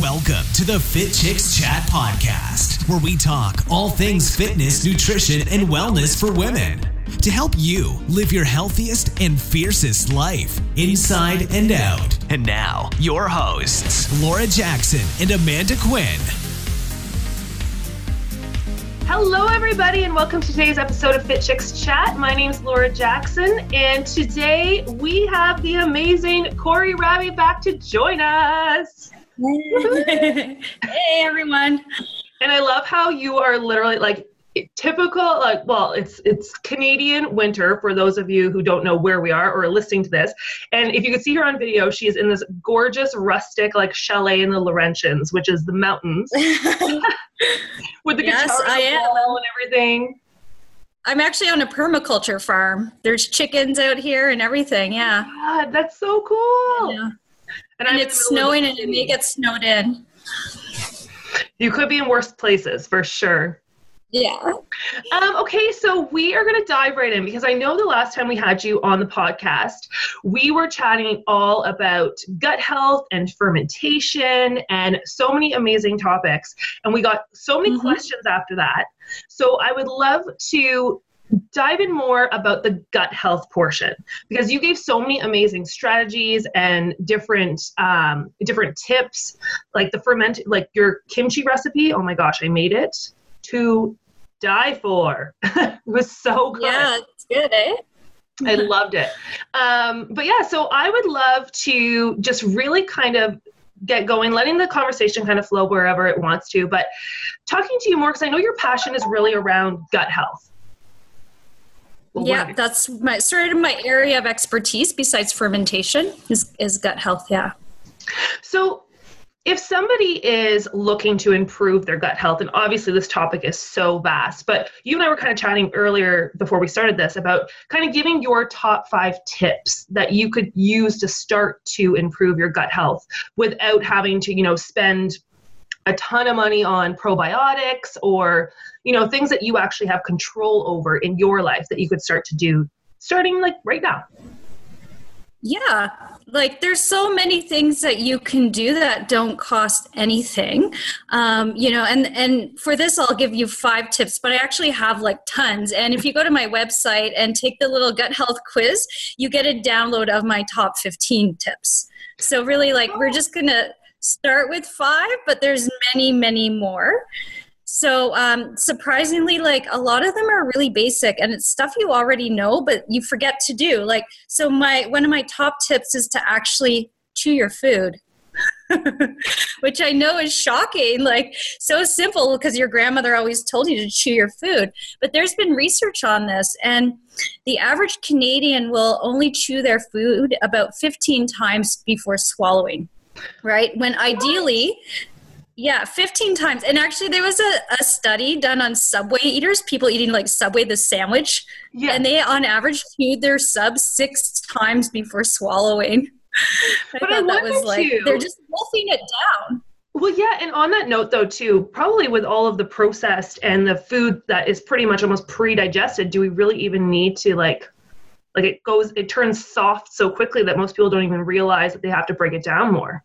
Welcome to the Fit Chicks Chat Podcast, where we talk all things fitness, nutrition, and wellness for women to help you live your healthiest and fiercest life inside and out. And now, your hosts, Laura Jackson and Amanda Quinn. Hello, everybody, and welcome to today's episode of Fit Chicks Chat. My name is Laura Jackson, and today we have the amazing Corrie Rabbe back to join us. hey, everyone. And I love how you are literally like typical like well it's it's canadian winter for those of you who don't know where we are or are listening to this and if you can see her on video she is in this gorgeous rustic like chalet in the laurentians which is the mountains with the yes, guitar I am. and everything I'm actually on a permaculture farm. There's chickens out here and everything. Yeah. God, that's so cool Yeah. And, And it's the middle of snowing and it may get snowed in. you could be in worse places for sure Yeah. Um, okay, so we are going to dive right in because I know the last time we had you on the podcast, we were chatting all about gut health and fermentation and so many amazing topics. And we got so many Mhm. questions after that. So I would love to dive in more about the gut health portion because you gave so many amazing strategies and different um, different tips like the ferment like your kimchi recipe oh my gosh i made it to die for. it was so good. Yeah, it's good, eh? I loved it. Um, but yeah, so I would love to just really kind of get going, letting the conversation kind of flow wherever it wants to, but talking to you more because I know your passion is really around gut health. Well, Yeah, that's my sort of my area of expertise besides fermentation is, is gut health. Yeah. So, if somebody is looking to improve their gut health, and obviously this topic is so vast, but you and I were kind of chatting earlier before we started this about kind of giving your top five tips that you could use to start to improve your gut health without having to, you know, spend a ton of money on probiotics or, you know, things that you actually have control over in your life that you could start to do starting like right now. Yeah, like there's so many things that you can do that don't cost anything, um, you know. And and for this, I'll give you five tips, but I actually have like tons. And if you go to my website and take the little gut health quiz, you get a download of my top 15 tips. So really, like we're just gonna start with five, but there's many, many more. So um, surprisingly, like a lot of them are really basic, and it's stuff you already know, but you forget to do. Like so, my one of my top tips is to actually chew your food. Which I know is shocking, like so simple because your grandmother always told you to chew your food. But there's been research on this, and the average Canadian will only chew their food about 15 times before swallowing, right? When ideally, yeah, 15 times. And actually, there was a, a study done on Subway eaters, people eating like Subway the sandwich, Yeah. and they on average chewed their sub six times before swallowing. I But I that was like, they're just wolfing it down. Well, yeah, and on that note, though, too, probably with all of the processed and the food that is pretty much almost pre-digested, do we really even need to like, like it goes, it turns soft so quickly that most people don't even realize that they have to break it down more.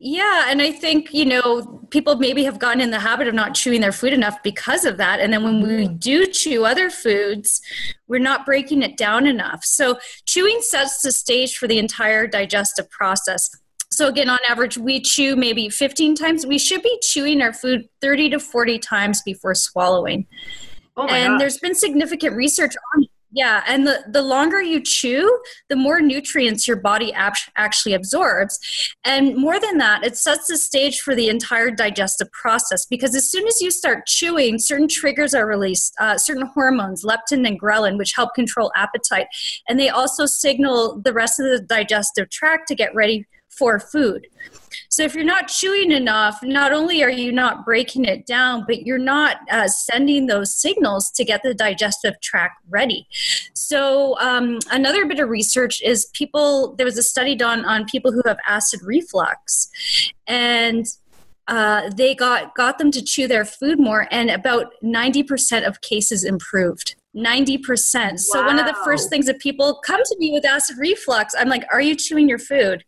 Yeah, and I think, you know, people maybe have gotten in the habit of not chewing their food enough because of that. And then when we mm-hmm. do chew other foods, we're not breaking it down enough. So, chewing sets the stage for the entire digestive process. So, again, on average, we chew maybe 15 times. We should be chewing our food 30 to 40 times before swallowing Oh my and gosh. there's been significant research on it. Yeah, and the, the longer you chew, the more nutrients your body ap- actually absorbs. And more than that, it sets the stage for the entire digestive process because as soon as you start chewing, certain triggers are released, uh, certain hormones, leptin and ghrelin, which help control appetite. And they also signal the rest of the digestive tract to get ready for food. So if you're not chewing enough, not only are you not breaking it down, but you're not uh, sending those signals to get the digestive tract ready. So um, another bit of research is people. There was a study done on people who have acid reflux, and uh, they got got them to chew their food more, and about ninety percent of cases improved. 90%. So, one of the first things that people come to me with acid reflux, I'm like, Are you chewing your food?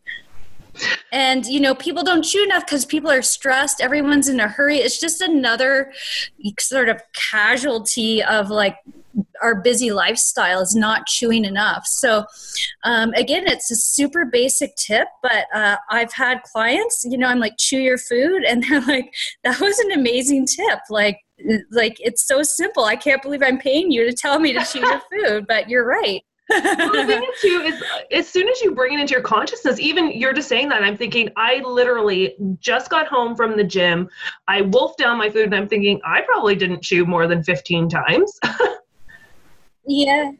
And you know people don't chew enough because people are stressed. Everyone's in a hurry. It's just another sort of casualty of like our busy lifestyle is not chewing enough. So um, again it's a super basic tip but uh, i've had clients you know i'm like chew your food. And they're like that was an amazing tip. Like like it's so simple. I can't believe i'm paying you to tell me to chew your food but you're right well, the thing is too is uh, as soon as you bring it into your consciousness, even you're just saying that, I'm thinking I literally just got home from the gym. I wolfed down my food, and I'm thinking I probably didn't chew more than 15 times. yeah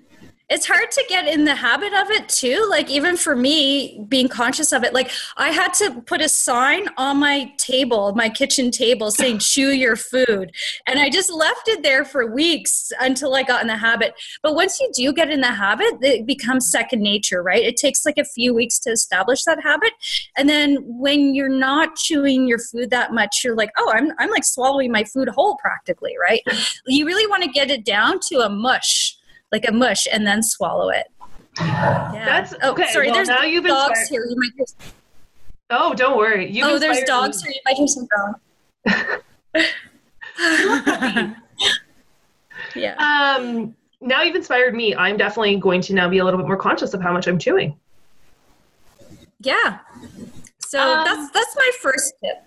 it's hard to get in the habit of it too like even for me being conscious of it like i had to put a sign on my table my kitchen table saying chew your food and i just left it there for weeks until i got in the habit. But once you do get in the habit it becomes second nature right? It takes like a few weeks to establish that habit and then when you're not chewing your food that much you're like oh i'm, I'm like swallowing my food whole practically right? You really want to get it down to a mush like a mush and then swallow it. Yeah. That's okay. Oh, sorry, well, there's now you've dogs inspired. here. You might hear... Oh, don't worry. You've oh, there's dogs me. here. You might hear some growling. yeah. Um. Now you've inspired me. I'm definitely going to now be a little bit more conscious of how much I'm chewing. Yeah. So um, that's that's my first tip.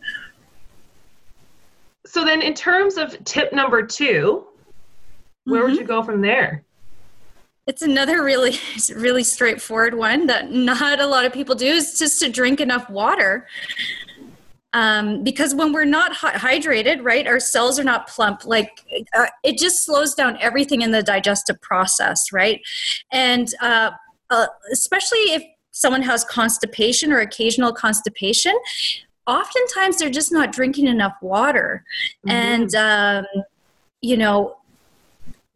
So then, in terms of tip number two, where mm-hmm. would you go from there? It's another really, really straightforward one that not a lot of people do is just to drink enough water. Um, because when we're not hydrated, right, our cells are not plump. Like uh, it just slows down everything in the digestive process, right? And uh, uh, especially if someone has constipation or occasional constipation, oftentimes they're just not drinking enough water. Mm-hmm. And um, you know,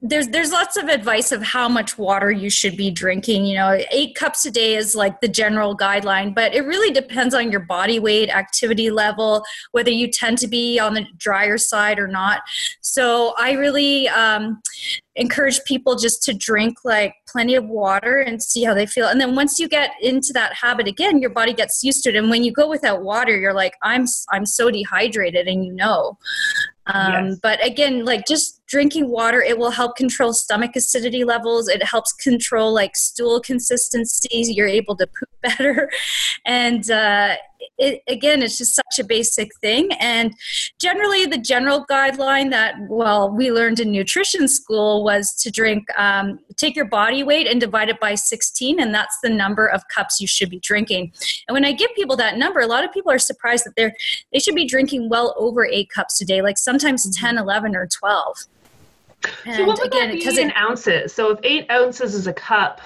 there's there's lots of advice of how much water you should be drinking you know 8 cups a day is like the general guideline but it really depends on your body weight activity level whether you tend to be on the drier side or not. So i really um, encourage people just to drink like plenty of water and see how they feel. And then once you get into that habit again your body gets used to it. And when you go without water you're like i'm i'm so dehydrated and you know. Um, yes. But again, like just drinking water, it will help control stomach acidity levels. It helps control like stool consistency. You're able to poop better. And uh, it, again, it's just such a basic thing. And generally, the general guideline that, well, we learned in nutrition school was to drink, um, take your body weight and divide it by 16, and that's the number of cups you should be drinking. And when I give people that number, a lot of people are surprised that they're, they should be drinking well over eight cups a day, like sometimes mm-hmm. 10, 11, or 12. And so what would again, that be in it, ounces? So if eight ounces is a cup,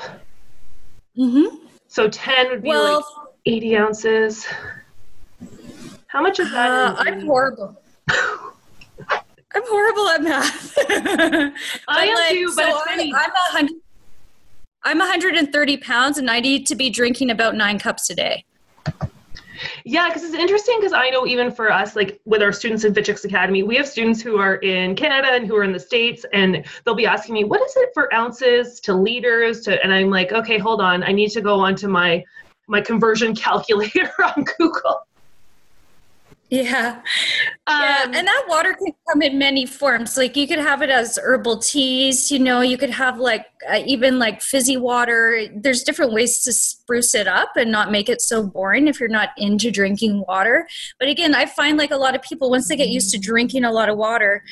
mm-hmm. so 10 would be well, like 80 ounces. How much is that? Uh, I'm horrible. I'm horrible at math. I am like, too, but so it's I, I'm, I'm 130 pounds and I need to be drinking about nine cups a day. Yeah, because it's interesting because I know even for us, like with our students in Chicks Academy, we have students who are in Canada and who are in the States, and they'll be asking me, what is it for ounces to liters to, and I'm like, okay, hold on, I need to go onto my my conversion calculator on Google. Yeah. Um, yeah. And that water can come in many forms. Like you could have it as herbal teas, you know, you could have like uh, even like fizzy water. There's different ways to spruce it up and not make it so boring if you're not into drinking water. But again, I find like a lot of people, once they get used to drinking a lot of water,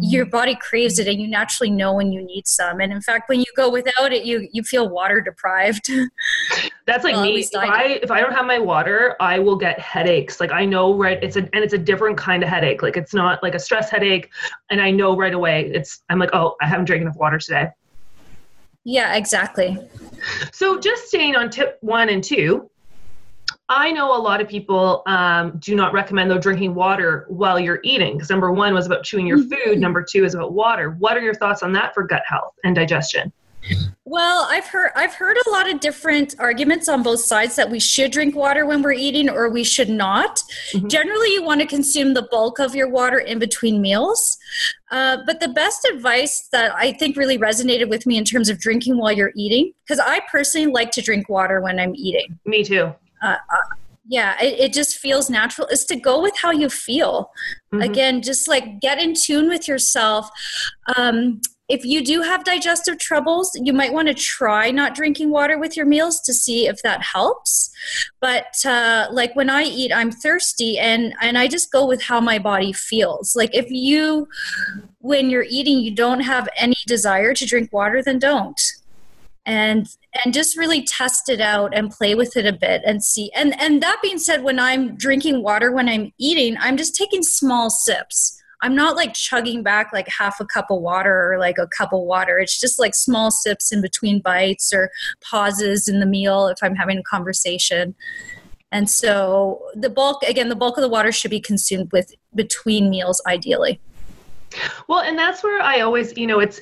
your body craves it and you naturally know when you need some. And in fact, when you go without it, you, you feel water deprived. That's like well, me. If I, I if I don't have my water, I will get headaches. Like I know, right? It's a and it's a different kind of headache. Like it's not like a stress headache, and I know right away. It's I'm like, oh, I haven't drank enough water today. Yeah, exactly. So just staying on tip one and two, I know a lot of people um, do not recommend though drinking water while you're eating because number one was about chewing your mm-hmm. food. Number two is about water. What are your thoughts on that for gut health and digestion? Well, I've heard I've heard a lot of different arguments on both sides that we should drink water when we're eating or we should not. Mm-hmm. Generally, you want to consume the bulk of your water in between meals. Uh, but the best advice that I think really resonated with me in terms of drinking while you're eating, because I personally like to drink water when I'm eating. Me too. Uh, uh, yeah it, it just feels natural is to go with how you feel mm-hmm. again just like get in tune with yourself um, if you do have digestive troubles, you might want to try not drinking water with your meals to see if that helps. But uh, like when I eat, I'm thirsty, and and I just go with how my body feels. Like if you, when you're eating, you don't have any desire to drink water, then don't and and just really test it out and play with it a bit and see and and that being said when i'm drinking water when i'm eating i'm just taking small sips i'm not like chugging back like half a cup of water or like a cup of water. It's just like small sips in between bites or pauses in the meal if i'm having a conversation. And so the bulk again the bulk of the water should be consumed with between meals ideally. Well and that's where i always you know it's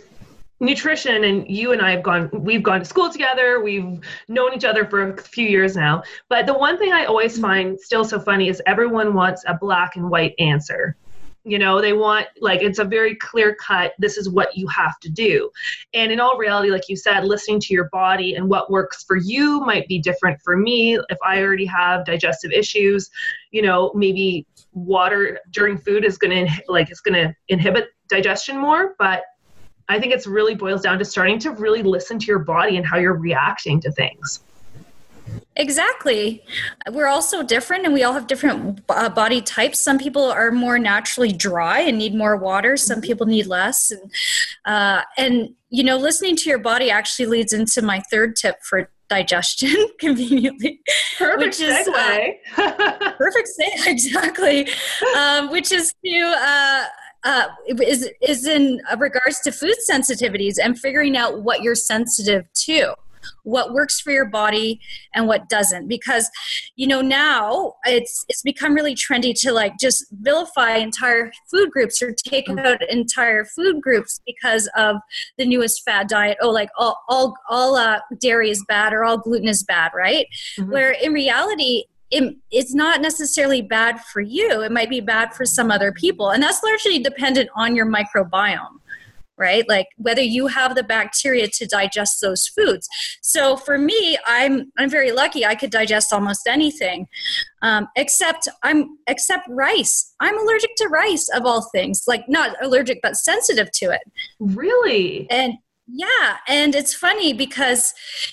nutrition and you and I have gone we've gone to school together. We've known each other for a few years now. But the one thing I always mm-hmm. find still so funny is everyone wants a black and white answer you know they want like it's a very clear cut this is what you have to do. And in all reality like you said listening to your body and what works for you might be different for me. If i already have digestive issues you know maybe water during food is going to like it's going to inhibit digestion more. But I think it's really boils down to starting to really listen to your body and how you're reacting to things. Exactly. We're all so different and we all have different uh, body types. Some people are more naturally dry and need more water, some mm-hmm. people need less. And, uh, and, you know, listening to your body actually leads into my third tip for digestion conveniently perfect which is uh, perfect segue exactly um, which is to uh, uh, is is in regards to food sensitivities and figuring out what you're sensitive to what works for your body and what doesn't because you know now it's it's become really trendy to like just vilify entire food groups or take mm-hmm. out entire food groups because of the newest fad diet oh like all all all uh, dairy is bad or all gluten is bad right mm-hmm. where in reality it, it's not necessarily bad for you. It might be bad for some other people. And that's largely dependent on your microbiome, right? Like whether you have the bacteria to digest those foods. So for me, I'm I'm very lucky. I could digest almost anything, um, except I'm except rice. I'm allergic to rice of all things. Like not allergic, but sensitive to it. Really? And yeah, and it's funny because,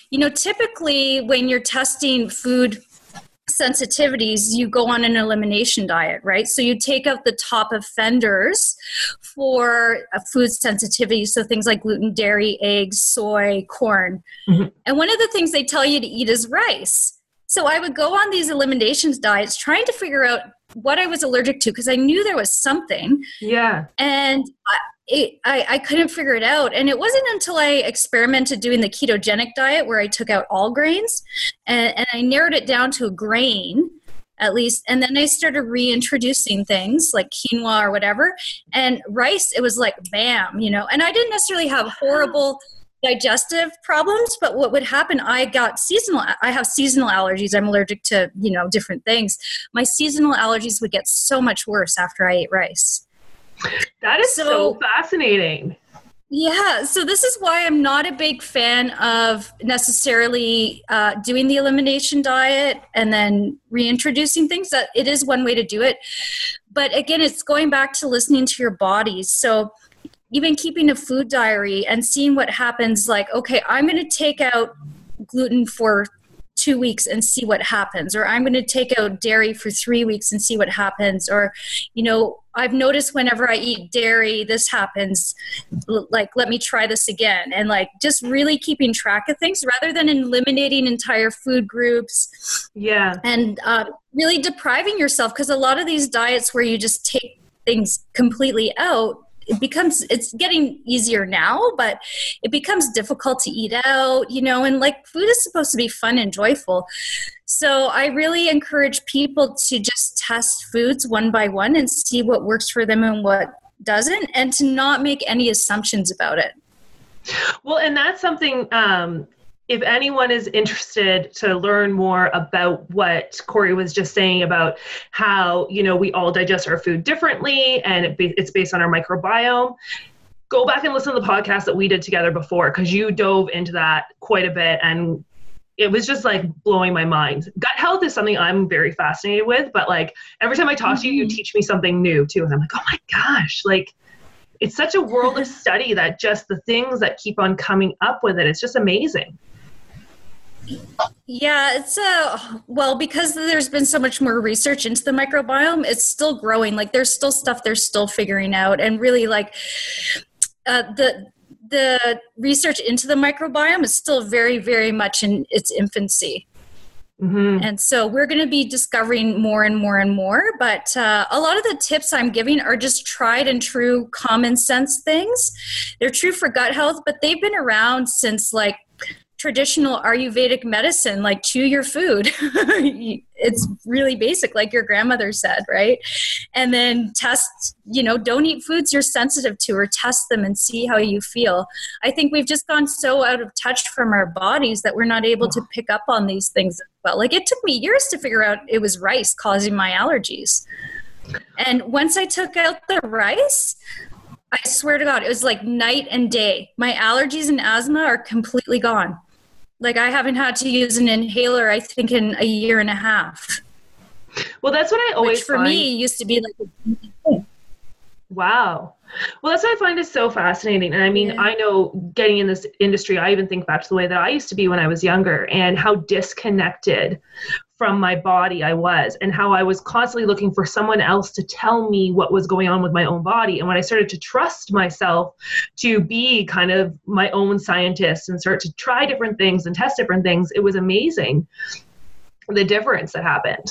you know, typically when you're testing food sensitivities, you go on an elimination diet, right? So you take out the top offenders for food sensitivity. So things like gluten, dairy, eggs, soy, corn. Mm-hmm. And one of the things they tell you to eat is rice. So I would go on these eliminations diets trying to figure out what I was allergic to because I knew there was something. Yeah. And I, it, I, I couldn't figure it out. And it wasn't until I experimented doing the ketogenic diet where I took out all grains and, and I narrowed it down to a grain at least. And then I started reintroducing things like quinoa or whatever. And rice, it was like bam, you know. And I didn't necessarily have horrible digestive problems but what would happen i got seasonal i have seasonal allergies i'm allergic to you know different things my seasonal allergies would get so much worse after i ate rice that is so, so fascinating. Yeah, so this is why I'm not a big fan of necessarily uh, doing the elimination diet and then reintroducing things. That it is one way to do it, but again, it's going back to listening to your body. So even keeping a food diary and seeing what happens. Like, okay, I'm going to take out gluten for two weeks and see what happens or i'm going to take out dairy for three weeks and see what happens or you know i've noticed whenever i eat dairy this happens like let me try this again and like just really keeping track of things rather than eliminating entire food groups. Yeah. And uh, really depriving yourself because a lot of these diets where you just take things completely out it becomes it's getting easier now but it becomes difficult to eat out you know and like food is supposed to be fun and joyful. So i really encourage people to just test foods one by one and see what works for them and what doesn't and to not make any assumptions about it. Well and that's something um if anyone is interested to learn more about what Corrie was just saying about how, you know, we all digest our food differently and it be, it's based on our microbiome, go back and listen to the podcast that we did together before because you dove into that quite a bit and it was just like blowing my mind. Gut health is something I'm very fascinated with, but like every time I talk mm-hmm. to you, you mm-hmm. teach me something new too. And I'm like, oh my gosh, like it's such a world of study that just the things that keep on coming up with it, it's just amazing. Yeah, it's uh well because there's been so much more research into the microbiome, it's still growing. Like there's still stuff they're still figuring out and really like uh the the research into the microbiome is still very very much in its infancy. Mm-hmm. And so we're going to be discovering more and more and more. But uh, a lot of the tips I'm giving are just tried and true common sense things. They're true for gut health, but they've been around since like traditional Ayurvedic medicine, like chew your food. it's really basic, like your grandmother said, right? And then test, you know, don't eat foods you're sensitive to or test them and see how you feel. I think we've just gone so out of touch from our bodies that we're not able to pick up on these things well. Like it took me years to figure out it was rice causing my allergies. And once I took out the rice, I swear to God, it was like night and day. My allergies and asthma are completely gone. Like I haven't had to use an inhaler, I think, in a year and a half. Well, that's what I always Which for find. me used to be like. Wow. Well, that's what I find is so fascinating. And I mean, yeah. I know getting in this industry, I even think back to the way that I used to be when I was younger and how disconnected from my body I was and how I was constantly looking for someone else to tell me what was going on with my own body. And when I started to trust myself to be kind of my own scientist and start to try different things and test different things, it was amazing the difference that happened.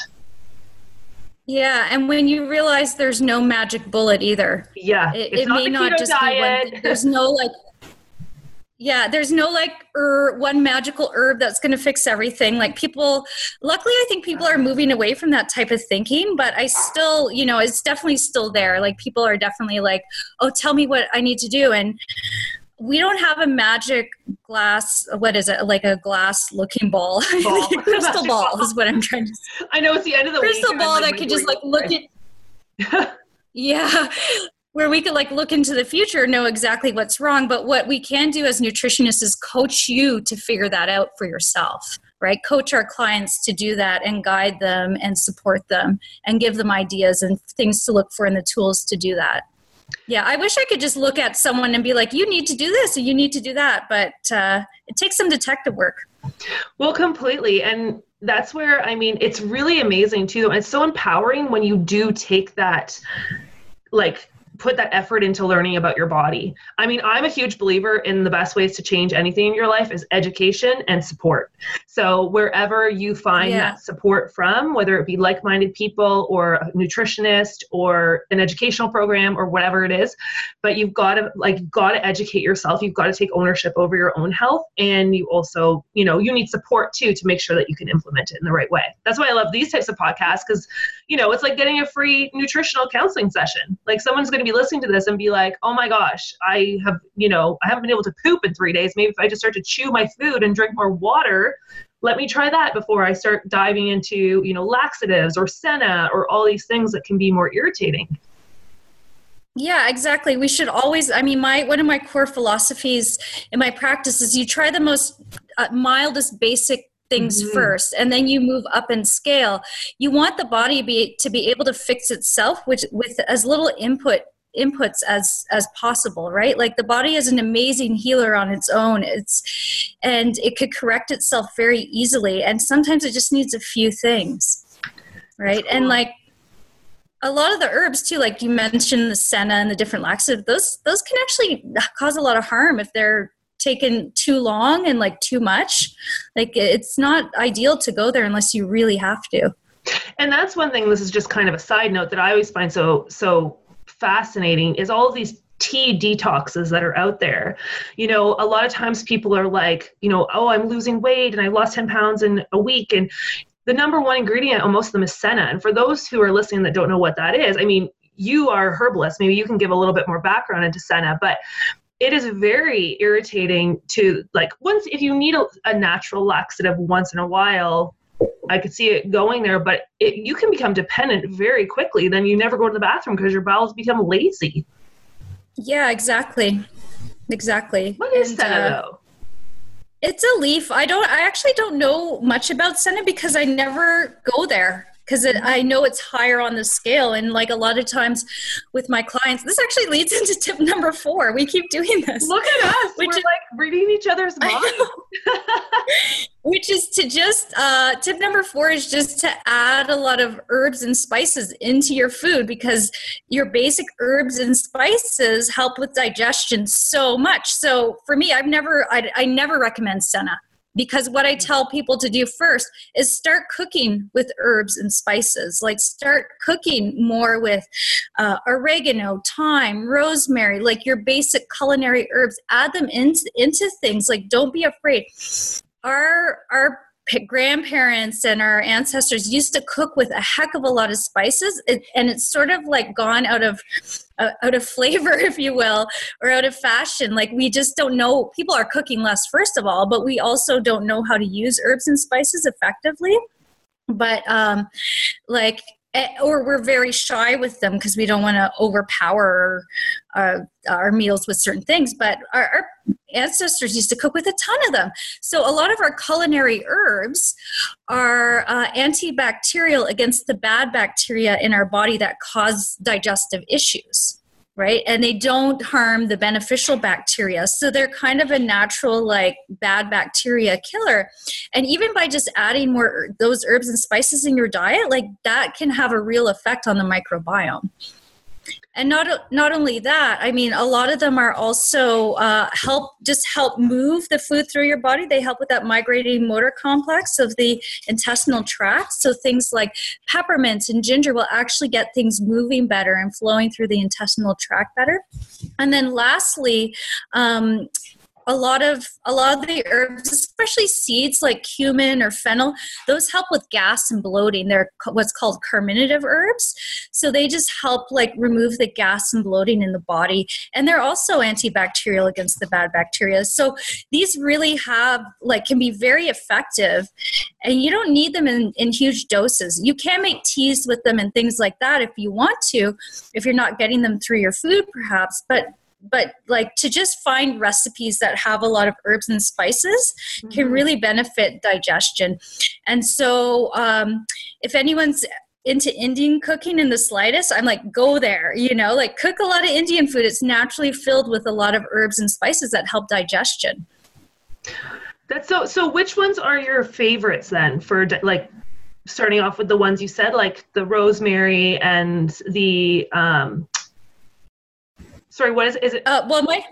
Yeah, and when you realize there's no magic bullet either. Yeah, it, it may not just diet. be one. There's no like yeah, there's no like er, one magical herb that's going to fix everything. Like people, luckily, I think people are moving away from that type of thinking, but I still, you know, it's definitely still there. Like people are definitely like, oh, tell me what I need to do. And we don't have a magic glass what is it? Like a glass looking ball, ball. crystal ball is what i'm trying to say. I know it's the end of the crystal ball that could just like look at yeah. Where we could like look into the future know exactly what's wrong but what we can do as nutritionists is coach you to figure that out for yourself right? Coach our clients to do that and guide them and support them and give them ideas and things to look for and the tools to do that yeah i wish i could just look at someone and be like you need to do this or you need to do that but uh, it takes some detective work. Well completely and that's where i mean it's really amazing too it's so empowering when you do take that like put that effort into learning about your body. I mean, I'm a huge believer in the best ways to change anything in your life is education and support. So wherever you find yeah. that support from, whether it be like-minded people or a nutritionist or an educational program or whatever it is, but you've got to like got to educate yourself. You've got to take ownership over your own health and you also, you know, you need support too to make sure that you can implement it in the right way. That's why I love these types of podcasts cuz you know, it's like getting a free nutritional counseling session. Like someone's going to be listening to this and be like, oh my gosh, I have, you know, I haven't been able to poop in three days. Maybe if I just start to chew my food and drink more water, let me try that before I start diving into, you know, laxatives or senna or all these things that can be more irritating. Yeah, exactly. We should always I mean my one of my core philosophies in my practice is you try the most uh, mildest basic things mm-hmm. first and then you move up in scale you want the body be, to be able to fix itself which with as little input inputs as as possible right? Like the body is an amazing healer on its own. It's and it could correct itself very easily and sometimes it just needs a few things right? Cool. and like a lot of the herbs too like you mentioned the senna and the different laxatives those those can actually cause a lot of harm if they're taken too long and like too much. Like it's not ideal to go there unless you really have to. And that's one thing this is just kind of a side note that i always find so so fascinating is all of these tea detoxes that are out there. You know, a lot of times people are like, you know, oh, I'm losing weight and I lost 10 pounds in a week. And the number one ingredient on most of them is senna. And for those who are listening that don't know what that is, I mean, you are herbalist. Maybe you can give a little bit more background into senna, but it is very irritating to like once if you need a, a natural laxative once in a while I could see it going there, but it, you can become dependent very quickly. Then you never go to the bathroom because your bowels become lazy. Yeah, exactly. Exactly. What is and, senna uh, though? It's a leaf. I don't. I actually don't know much about senna because I never go there because I know it's higher on the scale. And like a lot of times with my clients, this actually leads into tip number four. We keep doing this. Look at us. Which We're is, like reading each other's minds. which is to just, uh, tip number four is just to add a lot of herbs and spices into your food because your basic herbs and spices help with digestion so much. So for me, I've never, I, I never recommend senna because what I tell people to do first is start cooking with herbs and spices. Like start cooking more with uh, oregano, thyme, rosemary, like your basic culinary herbs. Add them into into things. Like don't be afraid. Our our grandparents and our ancestors used to cook with a heck of a lot of spices it, and it's sort of like gone out of uh, out of flavor if you will or out of fashion. Like we just don't know people are cooking less first of all but we also don't know how to use herbs and spices effectively. But um like or we're very shy with them because we don't want to overpower our, uh, our, meals with certain things. But our, our, ancestors used to cook with a ton of them. So a lot of our culinary herbs are uh, antibacterial against the bad bacteria in our body that cause digestive issues right? And they don't harm the beneficial bacteria. So they're kind of a natural, like, bad bacteria killer. And even by just adding more er, those herbs and spices in your diet, like, that can have a real effect on the microbiome and not not only that i mean a lot of them are also uh, help just help move the food through your body. They help with that migrating motor complex of the intestinal tract. So things like peppermint and ginger will actually get things moving better and flowing through the intestinal tract better. And then lastly um, a lot of a lot of the herbs especially seeds like cumin or fennel those help with gas and bloating. They're what's called carminative herbs. So they just help like remove the gas and bloating in the body. And they're also antibacterial against the bad bacteria. So these really have like can be very effective and you don't need them in, in huge doses. You can make teas with them and things like that if you want to if you're not getting them through your food perhaps but but like to just find recipes that have a lot of herbs and spices mm-hmm. can really benefit digestion and so um, if anyone's into Indian cooking in the slightest, I'm like, go there, you know, like cook a lot of Indian food. It's naturally filled with a lot of herbs and spices that help digestion. That's so, so which ones are your favorites then for like starting off with the ones you said, like the rosemary and the, um, sorry, what is is it? Uh, well, my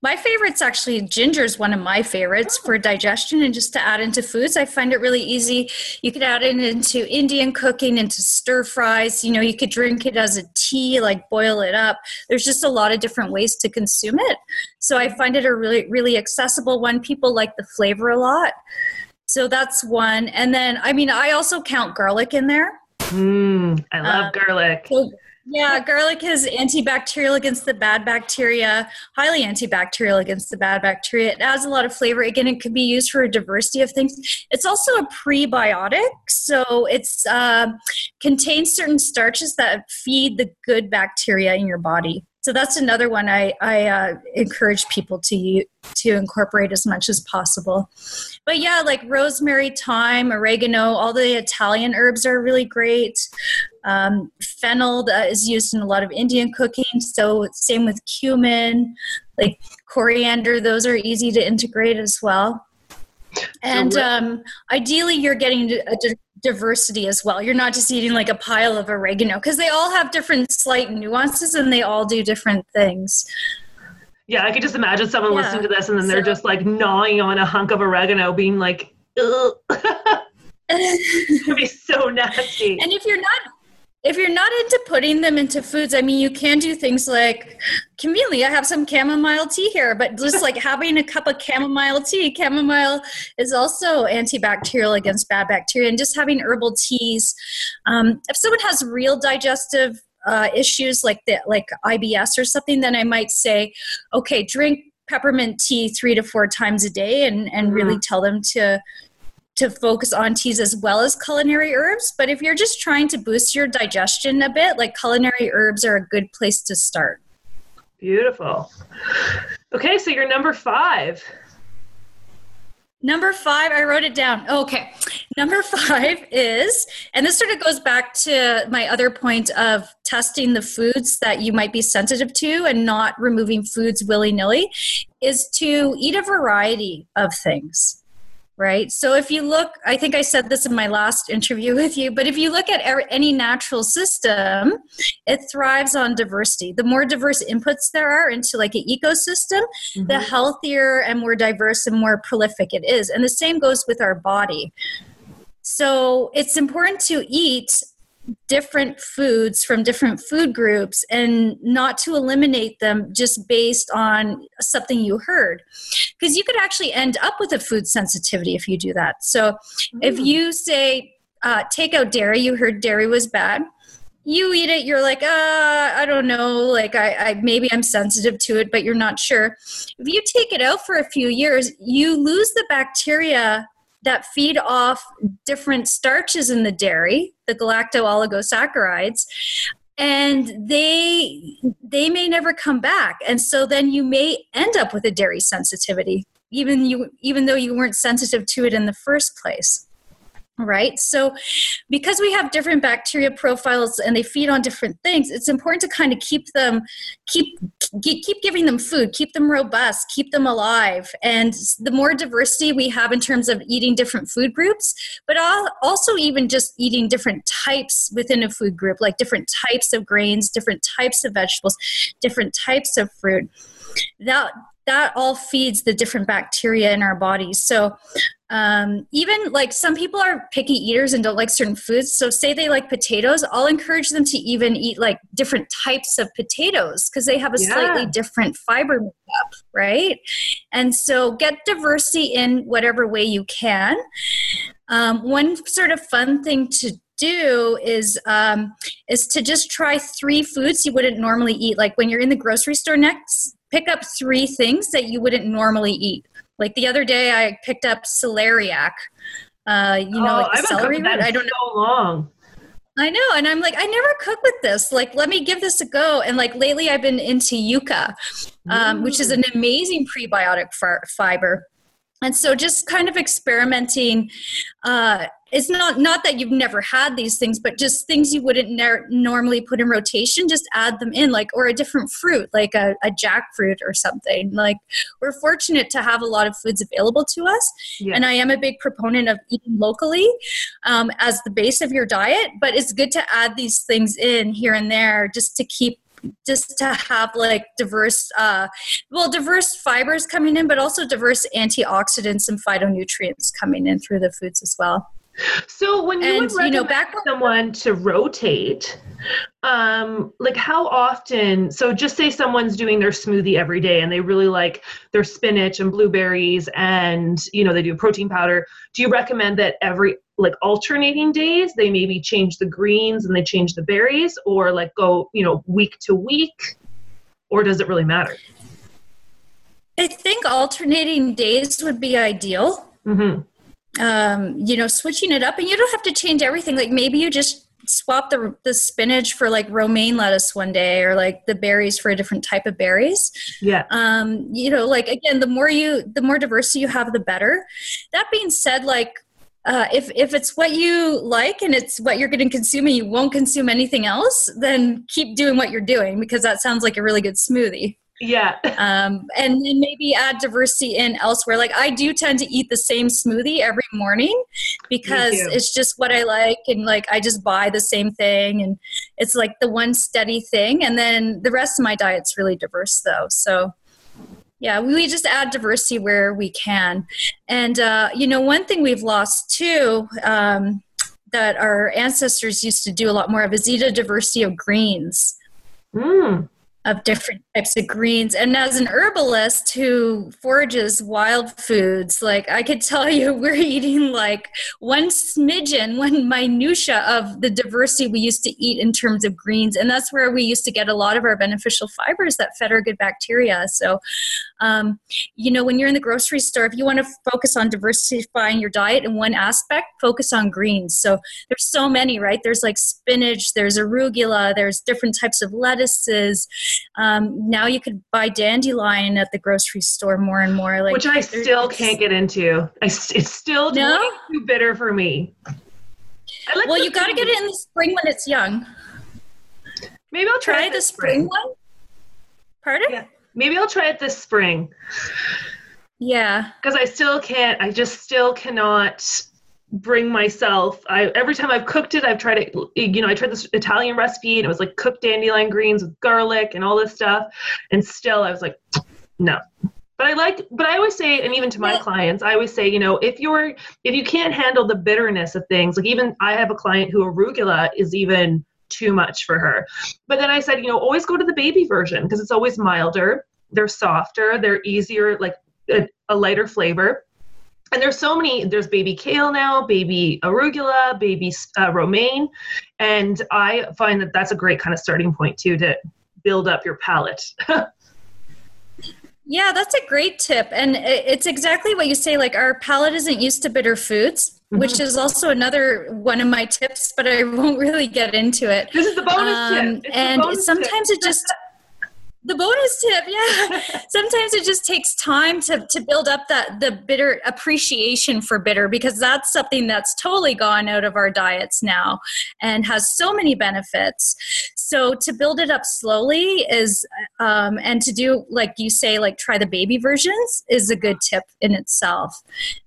my favorite's actually ginger is one of my favorites for digestion and just to add into foods. I find it really easy. You could add it into Indian cooking, into stir fries. You know, you could drink it as a tea, like boil it up. There's just a lot of different ways to consume it. So I find it a really, really accessible one. People like the flavor a lot. So that's one. And then, I mean, I also count garlic in there. Mm, I love um, garlic. So yeah, garlic is antibacterial against the bad bacteria, highly antibacterial against the bad bacteria. It adds a lot of flavor. Again, it can be used for a diversity of things. It's also a prebiotic, so it's uh, contains certain starches that feed the good bacteria in your body. So that's another one I, I uh, encourage people to use, to incorporate as much as possible. But yeah, like rosemary, thyme, oregano, all the Italian herbs are really great. Um, fennel is used in a lot of Indian cooking. So same with cumin, like coriander. Those are easy to integrate as well. And um, ideally, you're getting a diversity as well. You're not just eating like a pile of oregano because they all have different slight nuances and they all do different things. Yeah, I could just imagine someone yeah. listening to this and then they're just like gnawing on a hunk of oregano, being like, "Ugh." it would be so nasty. And if you're not if you're not into putting them into foods, I mean, you can do things like conveniently, I have some chamomile tea here, but just like having a cup of chamomile tea, chamomile is also antibacterial against bad bacteria, and just having herbal teas. Um, if someone has real digestive uh, issues like the, like IBS or something, then I might say, okay, drink peppermint tea three to four times a day, and and mm-hmm. really tell them to to focus on teas as well as culinary herbs. But if you're just trying to boost your digestion a bit, like culinary herbs are a good place to start. Beautiful. Okay, so you're number five. Number five, I wrote it down. Oh, okay. Number five is, and this sort of goes back to my other point of testing the foods that you might be sensitive to and not removing foods willy nilly, is to eat a variety of things right? So if you look, I think I said this in my last interview with you, but if you look at any natural system, it thrives on diversity. The more diverse inputs there are into like an ecosystem, mm-hmm. the healthier and more diverse and more prolific it is. And the same goes with our body. So it's important to eat different foods from different food groups and not to eliminate them just based on something you heard. Because you could actually end up with a food sensitivity if you do that. So mm. if you say uh, take out dairy you heard dairy was bad you eat it you're like uh, i don't know like I, I maybe i'm sensitive to it but you're not sure. If you take it out for a few years you lose the bacteria that feed off different starches in the dairy, the galacto-oligosaccharides, and they they may never come back. And so then you may end up with a dairy sensitivity, even you even though you weren't sensitive to it in the first place right? So because we have different bacteria profiles and they feed on different things it's important to kind of keep them keep keep giving them food keep them robust keep them alive. And the more diversity we have in terms of eating different food groups but also even just eating different types within a food group like different types of grains different types of vegetables different types of fruit that that all feeds the different bacteria in our bodies. So um, even like some people are picky eaters and don't like certain foods. So, say they like potatoes, I'll encourage them to even eat like different types of potatoes because they have a yeah. slightly different fiber makeup, right? And so, get diversity in whatever way you can. Um, one sort of fun thing to do is um, is to just try three foods you wouldn't normally eat. Like when you're in the grocery store next, pick up three things that you wouldn't normally eat. Like the other day, I picked up celeriac. Uh, you know, oh, like the celery root. I don't know. So long. I know, and I'm like, I never cook with this. Like, let me give this a go. And like lately, I've been into yucca, um, mm. which is an amazing prebiotic fiber. And so, just kind of experimenting uh, it's not not that you've never had these things but just things you wouldn't ne- normally put in rotation just add them in like or a different fruit like a, a jackfruit or something like we're fortunate to have a lot of foods available to us yeah. and i am a big proponent of eating locally um, as the base of your diet but it's good to add these things in here and there just to keep just to have like diverse uh, well diverse fibers coming in but also diverse antioxidants and phytonutrients coming in through the foods as well so when you and, would recommend you know, back someone to rotate, um, like how often? So just say someone's doing their smoothie every day and they really like their spinach and blueberries, and you know they do protein powder. Do you recommend that every like alternating days they maybe change the greens and they change the berries, or like go you know week to week, or does it really matter? I think alternating days would be ideal. Mm-hmm um, you know, switching it up, and you don't have to change everything. Like maybe you just swap the the spinach for like romaine lettuce one day, or like the berries for a different type of berries. Yeah. Um, you know, like again, the more you, the more diversity you have, the better. That being said, like uh, if if it's what you like and it's what you're going to consume and you won't consume anything else, then keep doing what you're doing because that sounds like a really good smoothie. Yeah. Um, and then maybe add diversity in elsewhere. Like I do tend to eat the same smoothie every morning because it's just what I like. And like I just buy the same thing and it's like the one steady thing. And then the rest of my diet's really diverse though. So yeah, we just add diversity where we can. And, uh, you know, one thing we've lost too, um, that our ancestors used to do a lot more of is eat a diversity of greens. Mm of different types of greens. And as an herbalist who forages wild foods, like I could tell you, we're eating like one smidgen, one minutia of the diversity we used to eat in terms of greens. And that's where we used to get a lot of our beneficial fibers that fed our good bacteria. So, um, you know, when you're in the grocery store, if you want to focus on diversifying your diet in one aspect, focus on greens. So there's so many, right? There's like spinach, there's arugula, there's different types of lettuces Um, now you could buy dandelion at the grocery store more and more. Like which I still can't get into. I, it's still no? too bitter for me. Like well, you got to get it in the spring when it's young. Maybe I'll try, try the spring. spring one. Pardon? Yeah. Maybe I'll try it this spring. Yeah. Because I still can't. I just still cannot bring myself I every time I've cooked it I've tried it you know I tried this Italian recipe and it was like cooked dandelion greens with garlic and all this stuff. And still I was like no. But I like but I always say and even to my clients I always say you know if you're if you can't handle the bitterness of things like even I have a client who arugula is even too much for her. But then I said you know always go to the baby version because it's always milder. They're softer. They're easier like a, a lighter flavor and there's so many there's baby kale now baby arugula baby uh, romaine. And i find that that's a great kind of starting point too to build up your palate. Yeah that's a great tip. And it's exactly what you say like our palate isn't used to bitter foods mm-hmm. which is also another one of my tips but i won't really get into it. This is the bonus um, tip. And bonus sometimes tip. it just the bonus tip yeah. Sometimes it just takes time to, to build up that the bitter appreciation for bitter because that's something that's totally gone out of our diets now and has so many benefits. So to build it up slowly is um, and to do like you say like try the baby versions is a good tip in itself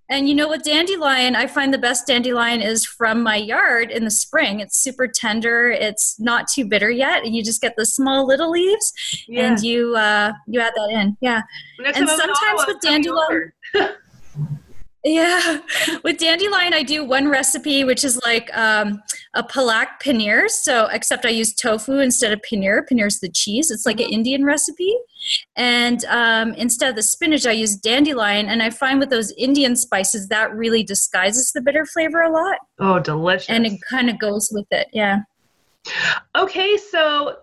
and you know, with dandelion, I find the best dandelion is from my yard in the spring. It's super tender. It's not too bitter yet, and you just get the small little leaves, yeah. and you uh, you add that in. Yeah, Next and sometimes with dandelion. Yeah, with dandelion, I do one recipe, which is like um, a palak paneer. So, except I use tofu instead of paneer. Paneer is the cheese. It's like an mm-hmm. Indian recipe. And um, instead of the spinach, I use dandelion. And I find with those Indian spices, that really disguises the bitter flavor a lot. Oh, delicious. And it kind of goes with it. Yeah. Okay, so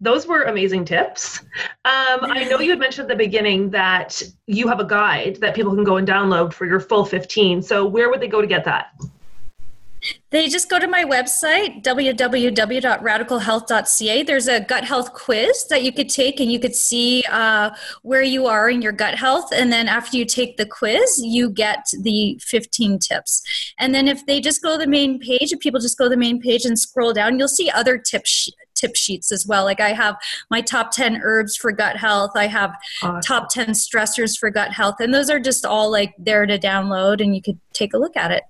those were amazing tips. Um, I know you had mentioned at the beginning that you have a guide that people can go and download for your full 15. So, where would they go to get that? They just go to my website, www.radicalhealth.ca. There's a gut health quiz that you could take, and you could see uh, where you are in your gut health. And then after you take the quiz, you get the 15 tips. And then if they just go to the main page, if people just go to the main page and scroll down, you'll see other tips tip sheets as well. Like I have my top 10 herbs for gut health. I have awesome. top 10 stressors for gut health. And those are just all like there to download and you could take a look at it.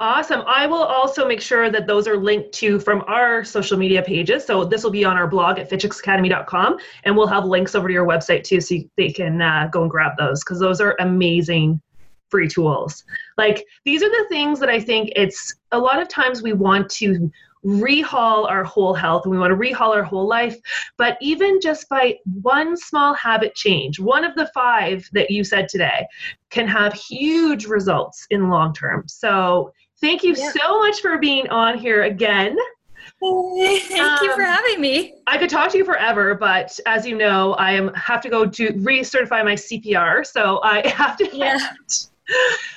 Awesome. I will also make sure that those are linked to from our social media pages. So this will be on our blog at fitchicksacademy.com and we'll have links over to your website too so they can uh, go and grab those because those are amazing free tools. Like these are the things that I think it's a lot of times we want to rehaul our whole health and we want to rehaul our whole life. But even just by one small habit change, one of the five that you said today, can have huge results in long term. So thank you yeah. so much for being on here again. Thank um, you for um, having me. I could talk to you forever, but as you know, I am have to go to recertify my CPR, so I have to. Yeah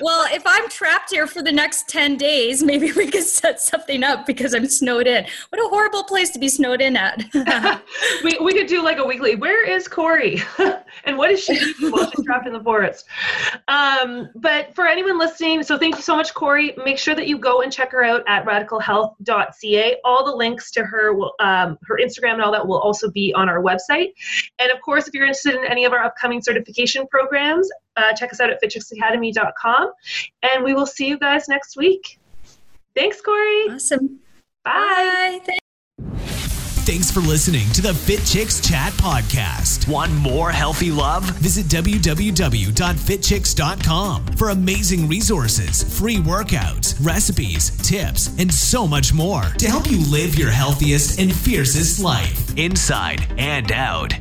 well, if I'm trapped here for the next 10 days, maybe we could set something up because I'm snowed in. What a horrible place to be snowed in at. we, we could do like a weekly, where is Corrie? and what is she doing while she's trapped in the forest? Um, but for anyone listening, so thank you so much, Corrie. Make sure that you go and check her out at radicalhealth.ca. All the links to her, um, her Instagram and all that will also be on our website. And of course, if you're interested in any of our upcoming certification programs, uh, check us out at fitchicksacademy.com. And we will see you guys next week. Thanks, Corrie. Awesome. Bye. Bye. Thanks for listening to the Fit Chicks Chat podcast. Want more healthy love? Visit www.fitchicks.com for amazing resources, free workouts, recipes, tips, and so much more to help you live your healthiest and fiercest life inside and out.